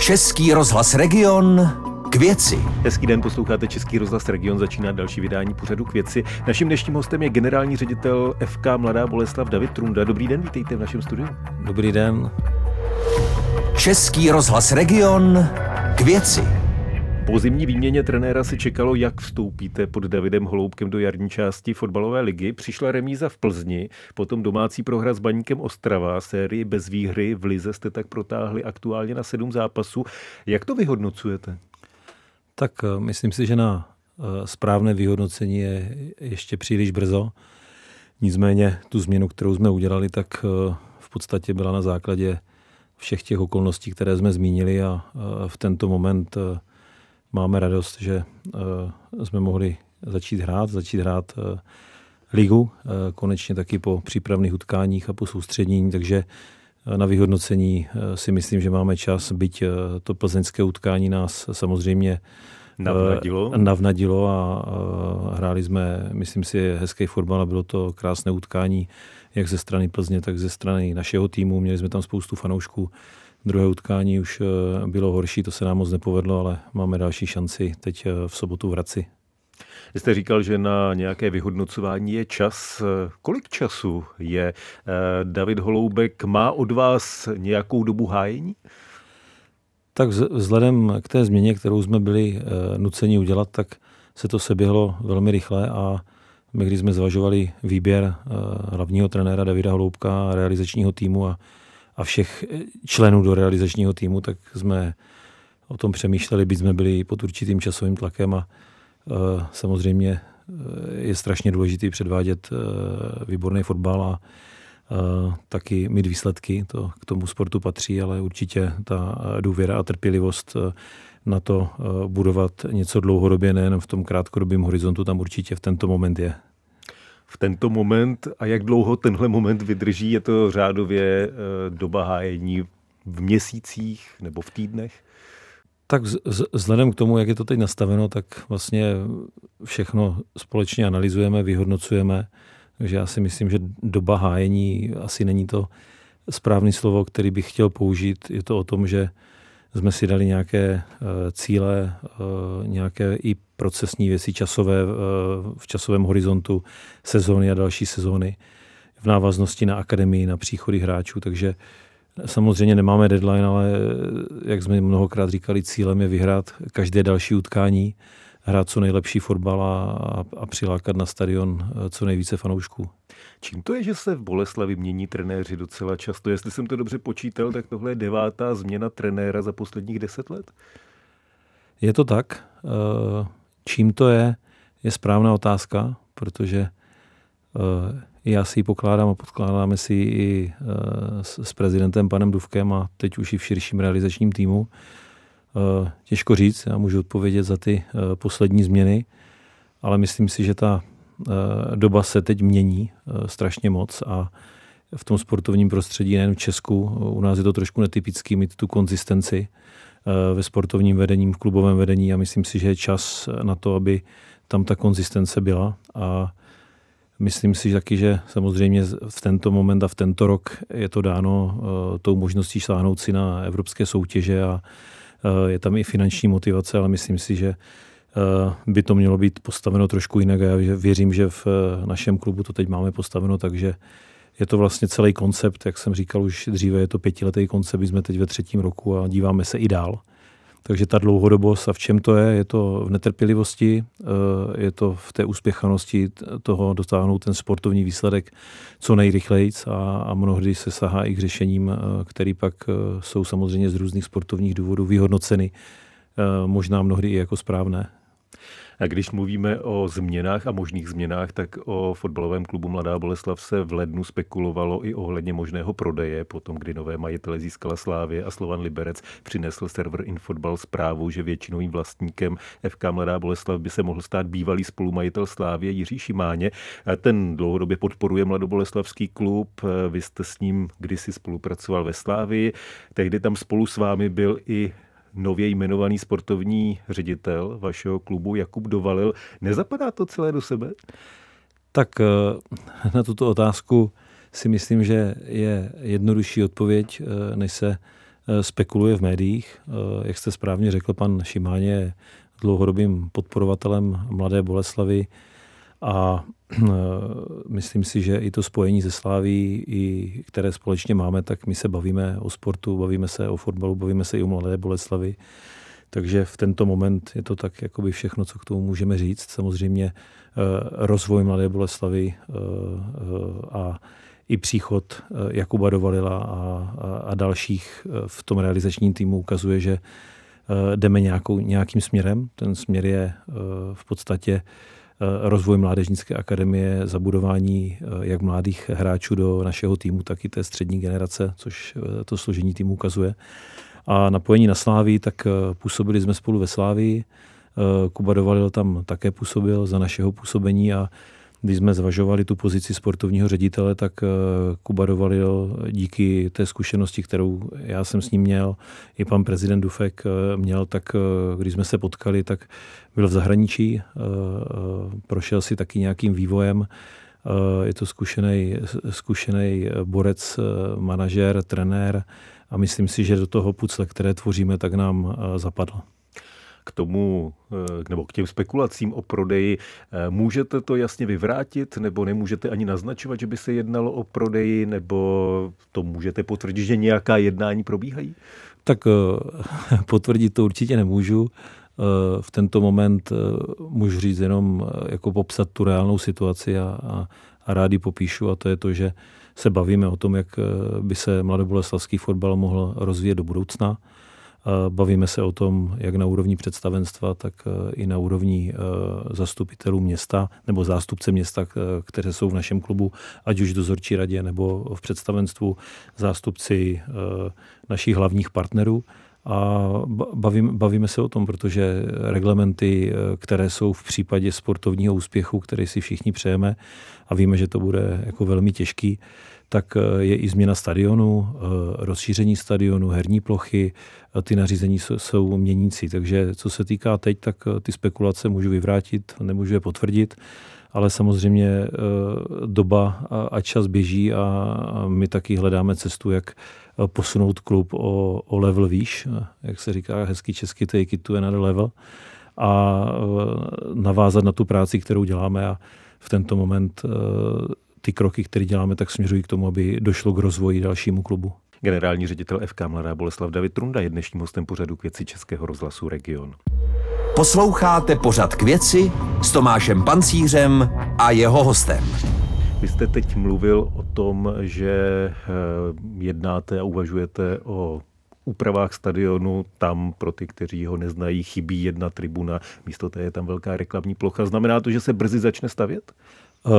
Český rozhlas Region k věci. Hezký den, posloucháte Český rozhlas Region, začíná další vydání pořadu k věci. Naším dnešním hostem je generální ředitel FK Mladá Boleslav David Trunda. Dobrý den, vítejte v našem studiu. Dobrý den. Český rozhlas Region k věci. Po zimní výměně trenéra se čekalo, jak vstoupíte pod Davidem Holoubkem do jarní části fotbalové ligy. Přišla remíza v Plzni, potom domácí prohra s Baníkem Ostrava, sérii bez výhry v Lize jste tak protáhli aktuálně na sedm zápasů. Jak to vyhodnocujete? Tak eh, myslím si, že na eh, správné vyhodnocení je ještě příliš brzo. Nicméně tu změnu, kterou jsme udělali, tak eh, v podstatě byla na základě všech těch okolností, které jsme zmínili a v tento moment máme radost, že jsme mohli začít hrát, začít hrát ligu, konečně taky po přípravných utkáních a po soustředění, takže na vyhodnocení si myslím, že máme čas, byť to plzeňské utkání nás samozřejmě navnadilo, navnadilo a hráli jsme, myslím si, hezký fotbal a bylo to krásné utkání jak ze strany Plzně, tak ze strany našeho týmu. Měli jsme tam spoustu fanoušků. Druhé utkání už bylo horší, to se nám moc nepovedlo, ale máme další šanci teď v sobotu v Hradci. Vy jste říkal, že na nějaké vyhodnocování je čas. Kolik času je? David Holoubek má od vás nějakou dobu hájení? Tak vzhledem k té změně, kterou jsme byli nuceni udělat, tak se to seběhlo velmi rychle a my, když jsme zvažovali výběr hlavního trenéra Davida Holoubka, realizačního týmu a, a všech členů do realizačního týmu, tak jsme o tom přemýšleli, byť jsme byli pod určitým časovým tlakem a Eh, samozřejmě eh, je strašně důležitý předvádět eh, výborný fotbal a taky mít výsledky, to k tomu sportu patří, ale určitě ta důvěra a trpělivost na to budovat něco dlouhodobě, nejen v tom krátkodobém horizontu, tam určitě v tento moment je. V tento moment a jak dlouho tenhle moment vydrží, je to řádově doba hájení v měsících nebo v týdnech? Tak vzhledem k tomu, jak je to teď nastaveno, tak vlastně všechno společně analyzujeme, vyhodnocujeme. Takže já si myslím, že doba hájení asi není to správné slovo, který bych chtěl použít. Je to o tom, že jsme si dali nějaké eh, cíle, eh, nějaké i procesní věci časové eh, v časovém horizontu sezóny a další sezóny v návaznosti na akademii, na příchody hráčů, takže Samozřejmě nemáme deadline, ale jak jsme mnohokrát říkali, cílem je vyhrát každé další utkání, hrát co nejlepší fotbal a, a přilákat na stadion eh, co nejvíce fanoušků. Čím to je, že se v Boleslavi mění trenéři docela často? Jestli jsem to dobře počítal, tak tohle je devátá změna trenéra za posledních deset let? Je to tak. Eh, čím to je, je správná otázka, protože eh, já si ji pokládám a podkládáme si ji i s, s prezidentem panem Duvkem a teď už i v širším realizačním týmu. Eh, těžko říct, já můžu odpovědět za ty eh, poslední změny, ale myslím si, že ta doba se teď mění strašně moc a v tom sportovním prostředí, nejen v Česku, u nás je to trošku netypický mít tu konzistenci ve sportovním vedení, v klubovém vedení a myslím si, že je čas na to, aby tam ta konzistence byla a Myslím si taky, že samozřejmě v tento moment a v tento rok je to dáno tou možností šláhnout si na evropské soutěže a je tam i finanční motivace, ale myslím si, že uh, by to mělo být postaveno trošku jinak. Já věřím, že v našem klubu to teď máme postaveno, takže je to vlastně celý koncept, jak jsem říkal už dříve, je to pětiletý koncept, jsme teď ve třetím roku a díváme se i dál. Takže ta dlouhodobost a v čem to je? Je to v netrpělivosti, eh, je to v té úspěchanosti toho dotáhnout ten sportovní výsledek co nejrychleji a, a mnohdy se sahá i k řešením, eh, které pak eh, jsou samozřejmě z různých sportovních důvodů vyhodnoceny, možná mnohdy i jako správné. A když mluvíme o změnách a možných změnách, tak o fotbalovém klubu Mladá Boleslav se v lednu spekulovalo i ohledně možného prodeje, potom kdy nové majitele získala Slávě a Slovan Liberec přinesl server Infotbal zprávu, že většinovým vlastníkem FK Mladá Boleslav by se mohl stát bývalý spolumajitel Slávě Jiří Šimáně. Ten dlouhodobě podporuje Mladoboleslavský klub, vy jste s ním kdysi spolupracoval ve Slávii, tehdy tam spolu s vámi byl i nově jmenovaný sportovní ředitel vašeho klubu Jakub Dovalil. Nezapadá to celé do sebe? Tak eh, na tuto otázku si myslím, že je jednodušší odpověď, eh, než se spekuluje v médiích. Jak jste správně řekl, pan Šimáně je dlouhodobým podporovatelem Mladé Boleslavy a myslím si, že i to spojení ze Sláví, i které společně máme, tak my se bavíme o sportu, bavíme se o fotbalu, bavíme se i o Mladé Boleslavy. Takže v tento moment je to tak jakoby všechno, co k tomu můžeme říct. Samozřejmě eh, rozvoj Mladé Boleslavy eh, eh, a i příchod Jakuba Dovalila a, a, a dalších v tom realizačním týmu ukazuje, že jdeme nějakou, nějakým směrem. Ten směr je v podstatě rozvoj Mládežnické akademie, zabudování jak mladých hráčů do našeho týmu, tak i té střední generace, což to složení týmu ukazuje a napojení na Slávii, tak eh, působili jsme spolu ve Slávii. Eh, Kuba Dovalil tam také působil za našeho působení a když jsme zvažovali tu pozici sportovního ředitele, tak eh, Kuba Dovalil díky té zkušenosti, kterou já jsem s ním měl, i pan prezident Dufek měl, tak když jsme se potkali, tak byl v zahraničí, prošel si taky nějakým vývojem, je to zkušený, borec, manažer, trenér, a myslím si, že do toho pucle, které tvoříme, tak nám eh, zapadl k tomu, eh, nebo k těm spekulacím o prodeji. Eh, můžete to jasně vyvrátit, nebo nemůžete ani naznačovat, že by se jednalo o prodeji, nebo to můžete potvrdit, že nějaká jednání probíhají? Tak potvrdit to určitě nemůžu. V tento moment můžu říct jenom jako popsat tu reálnou situaci a, a, a rádi popíšu a to je to, že se bavíme o tom, jak eh, by se mladoboleslavský fotbal mohl rozvíjet do budoucna. Bavíme se o tom, jak na úrovni představenstva, tak eh, i na úrovni eh, zastupitelů města nebo zástupce města, které jsou v našem klubu, ať už v dozorčí radě nebo v představenstvu, zástupci našich hlavních partnerů. A bavíme, bavíme se o tom, protože reglementy, které jsou v případě sportovního úspěchu, který si všichni přejeme a víme, že to bude jako velmi těžký, tak eh, je i změna stadionu, eh, rozšíření stadionu, herní plochy, ty nařízení jsou měnící. Takže co se týká teď, tak eh, ty spekulace můžu vyvrátit, nemůžu je potvrdit, ale samozřejmě doba a čas běží a my taky hledáme cestu, jak posunout klub o, o level výš, jak se říká hezky česky, to je to another level, a navázat na tu práci, kterou děláme a v tento moment ty kroky, které děláme, tak směřují k tomu, aby došlo k rozvoji dalšímu klubu. Generální ředitel FK Mladá Boleslav David Trunda je dnešním hostem pořadu k věci Českého rozhlasu Region. Posloucháte pořad k věci s Tomášem Pancířem a jeho hostem. Vy jste teď mluvil o tom, že eh, jednáte a uvažujete o úpravách stadionu, tam pro ty, kteří ho neznají, chybí jedna tribuna, místo té je tam velká reklamní plocha. Znamená to, že se brzy začne stavět? Uh,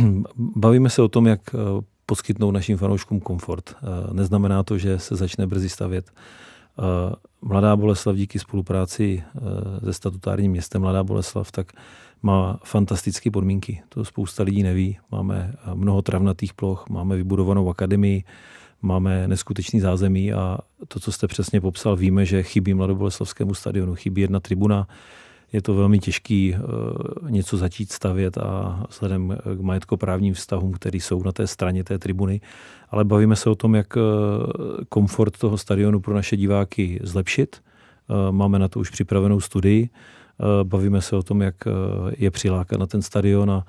Bavíme se o tom, jak eh, poskytnout našim fanouškům komfort. Eh, neznamená to, že se začne brzy stavět. Eh, Mladá Boleslav díky spolupráci se statutárním městem Mladá Boleslav tak má fantastické podmínky. To spousta lidí neví. Máme mnoho travnatých ploch, máme vybudovanou akademii, máme neskutečný zázemí a to, co jste přesně popsal, víme, že chybí Mladoboleslavskému stadionu, chybí jedna tribuna, je to velmi těžký eh, něco začít stavět a vzhledem k majetkoprávním vztahům, které jsou na té straně té tribuny. Ale bavíme se o tom, jak eh, komfort toho stadionu pro naše diváky zlepšit. Eh, máme na to už připravenou studii. Bavíme se o tom, jak je přilákat na ten stadion a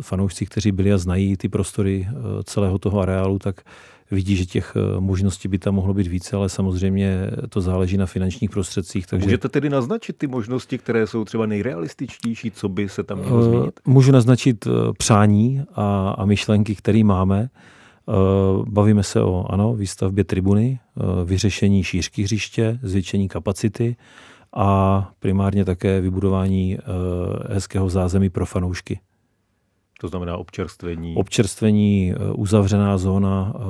fanoušci, kteří byli a znají ty prostory celého toho areálu, tak vidí, že těch eh, možností by tam mohlo být více, ale samozřejmě to záleží na finančních prostředcích. Takže... Můžete tedy naznačit ty možnosti, které jsou třeba nejrealističtější, co by se tam mělo eh, změnit? Můžu naznačit eh, přání a, a myšlenky, které máme. Bavíme se o ano, výstavbě tribuny, vyřešení šířky hřiště, zvětšení kapacity a primárně také vybudování hezkého zázemí pro fanoušky. To znamená občerstvení? Občerstvení, eh, uzavřená zóna, eh,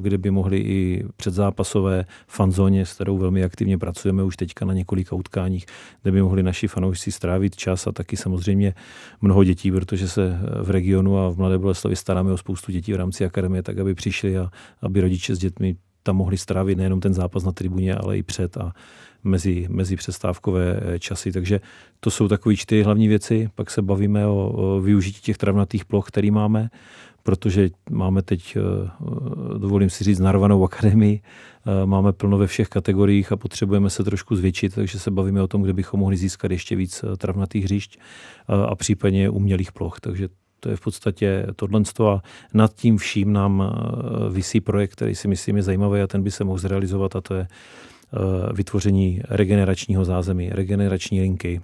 kde by mohli i předzápasové fanzóně, s kterou velmi aktivně pracujeme už teďka na několika utkáních, kde by mohli naši fanoušci strávit čas a taky samozřejmě mnoho dětí, protože se v regionu a v Mladé Boleslavi staráme o spoustu dětí v rámci akademie, tak aby přišli a aby rodiče s dětmi tam mohli strávit nejenom ten zápas na tribuně, ale i před a mezi, mezi přestávkové časy. Takže to jsou takové čtyři hlavní věci. Pak se bavíme o, o využití těch travnatých ploch, který máme protože máme teď, eh, dovolím si říct, narvanou akademii, eh, máme plno ve všech kategoriích a potřebujeme se trošku zvětšit, takže se bavíme o tom, kde bychom mohli získat ještě víc eh, travnatých hřišť a případně umělých ploch. Takže to je v podstatě tohle a nad tím vším nám vysí projekt, který si myslím je zajímavý a ten by se mohl zrealizovat a to je vytvoření regeneračního zázemí, regenerační linky,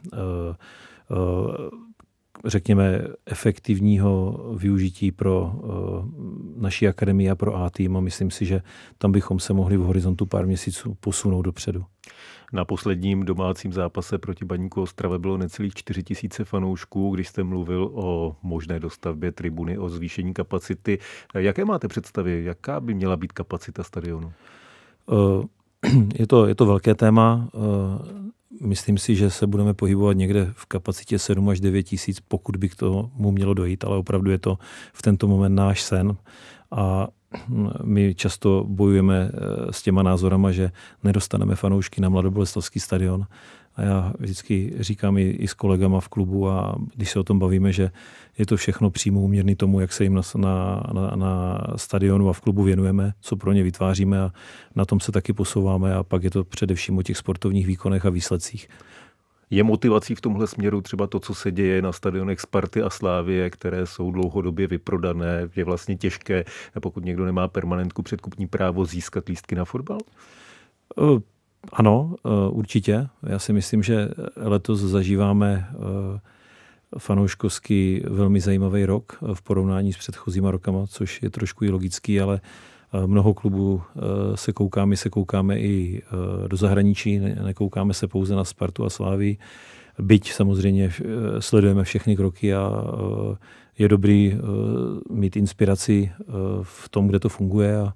řekněme, efektivního využití pro naší akademii a pro A tým a myslím si, že tam bychom se mohli v horizontu pár měsíců posunout dopředu. Na posledním domácím zápase proti Baníku Ostrave bylo necelých 4 tisíce fanoušků, když jste mluvil o možné dostavbě tribuny, o zvýšení kapacity. Jaké máte představy? Jaká by měla být kapacita stadionu? Uh, je to, je to velké téma. Uh, Myslím si, že se budeme pohybovat někde v kapacitě 7 až 9 tisíc, pokud by k tomu mělo dojít, ale opravdu je to v tento moment náš sen. A my často bojujeme eh, s těma názorama, že nedostaneme fanoušky na Mladoboleslavský stadion a já vždycky říkám i, i s kolegama v klubu a když se o tom bavíme, že je to všechno přímo uměrný tomu, jak se jim na, na, na, na stadionu a v klubu věnujeme, co pro ně vytváříme a na tom se taky posouváme a pak je to především o těch sportovních výkonech a výsledcích. Je motivací v tomhle směru třeba to, co se děje na stadionech Sparty a Slávie, které jsou dlouhodobě vyprodané? Je vlastně těžké, pokud někdo nemá permanentku předkupní právo, získat lístky na fotbal? Ano, eh, určitě. Já si myslím, že letos zažíváme eh, fanouškovský velmi zajímavý rok v porovnání s předchozíma rokama, což je trošku i logický, ale eh, mnoho klubů se koukáme, se koukáme i do zahraničí, nekoukáme se pouze na Spartu a Slávii, byť samozřejmě sledujeme všechny kroky a je dobrý mít inspiraci v tom, kde to funguje a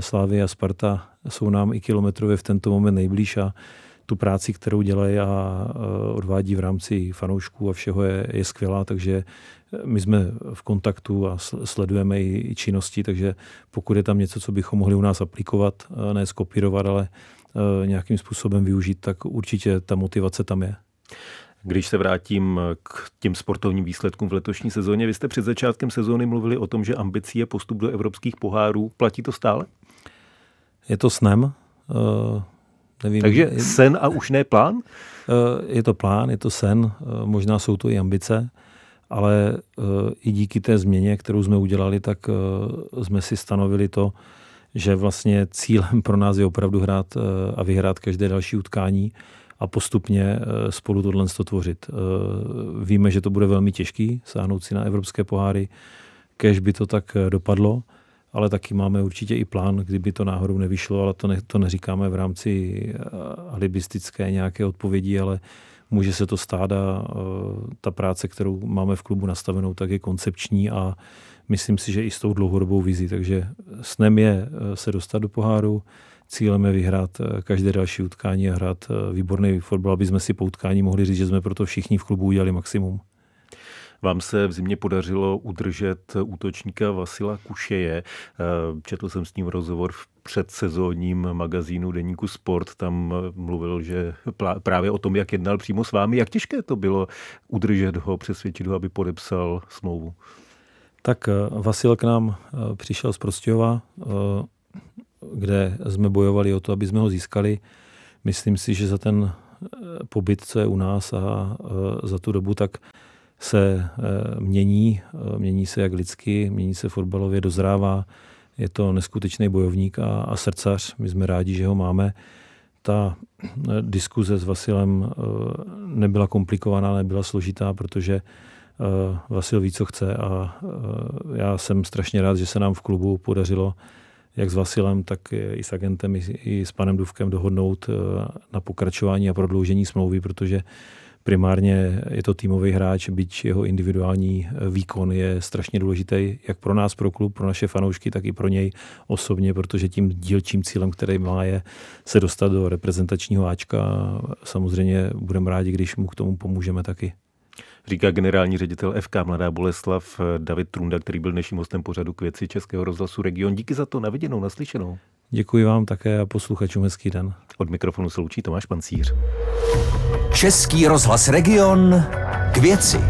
Slávy a Sparta jsou nám i kilometrově v tento moment nejblíž a tu práci, kterou dělají a odvádí v rámci fanoušků a všeho je, je skvělá, takže my jsme v kontaktu a sledujeme i, činnosti, takže pokud je tam něco, co bychom mohli u nás aplikovat, ne skopírovat, ale nějakým způsobem využít, tak určitě ta motivace tam je. Když se vrátím k těm sportovním výsledkům v letošní sezóně, vy jste před začátkem sezóny mluvili o tom, že ambicí je postup do evropských pohárů. Platí to stále? Je to snem. Nevím, Takže sen a už ne plán? Uh, je to plán, je to sen, uh, možná jsou to i ambice, ale uh, i díky té změně, kterou jsme udělali, tak jsme si stanovili to, že vlastně cílem pro nás je opravdu hrát a vyhrát každé další utkání a postupně spolu tohle tvořit. Víme, že to bude velmi těžký, sáhnout si na evropské poháry, kež by to tak dopadlo, ale taky máme určitě i plán, kdyby to náhodou nevyšlo, ale to, ne, to neříkáme v rámci eh, alibistické nějaké odpovědi, ale může se to stát a eh, ta práce, kterou máme v klubu nastavenou, tak je koncepční a myslím si, že i s tou dlouhodobou vizí. Takže snem je eh, se dostat do poháru, cílem je vyhrát každé další utkání a hrát výborný fotbal, aby jsme si po utkání mohli říct, že jsme proto všichni v klubu udělali maximum. Vám se v zimě podařilo udržet útočníka Vasila Kušeje. Eh, četl jsem s ním rozhovor v předsezónním magazínu Deníku Sport. Tam mluvil, že právě o tom, jak jednal přímo s vámi. Jak těžké to bylo udržet ho, přesvědčit ho, aby podepsal smlouvu? Tak eh, Vasil k nám eh, přišel z Prostějova, kde jsme bojovali o to, aby jsme ho získali. Myslím si, že za ten pobyt, co je u nás a za tu dobu, tak se eh, mění, eh, mění se jak lidsky, mění se fotbalově, dozrává. Je to neskutečný bojovník a, a srdcař. My jsme rádi, že ho máme. Ta eh, diskuze s Vasilem nebyla komplikovaná, nebyla složitá, protože Vasil ví, co chce a já jsem strašně rád, že se nám v klubu podařilo jak s Vasilem, tak i s agentem, i s panem Duvkem dohodnout na pokračování a prodloužení smlouvy, protože primárně je to týmový hráč, byť jeho individuální výkon je strašně důležitý jak pro nás, pro klub, pro naše fanoušky, tak i pro něj osobně, protože tím dílčím cílem, který má, je se dostat do reprezentačního Ačka. Samozřejmě budeme rádi, když mu k tomu pomůžeme taky. Říká generální ředitel FK Mladá Boleslav David Trunda, který byl dnešním hostem pořadu k věci Českého rozhlasu Region. Díky za to naviděnou, naslyšenou. Děkuji vám také a posluchačům hezký den. Od mikrofonu se loučí Tomáš Pancíř. Český rozhlas Region k věci.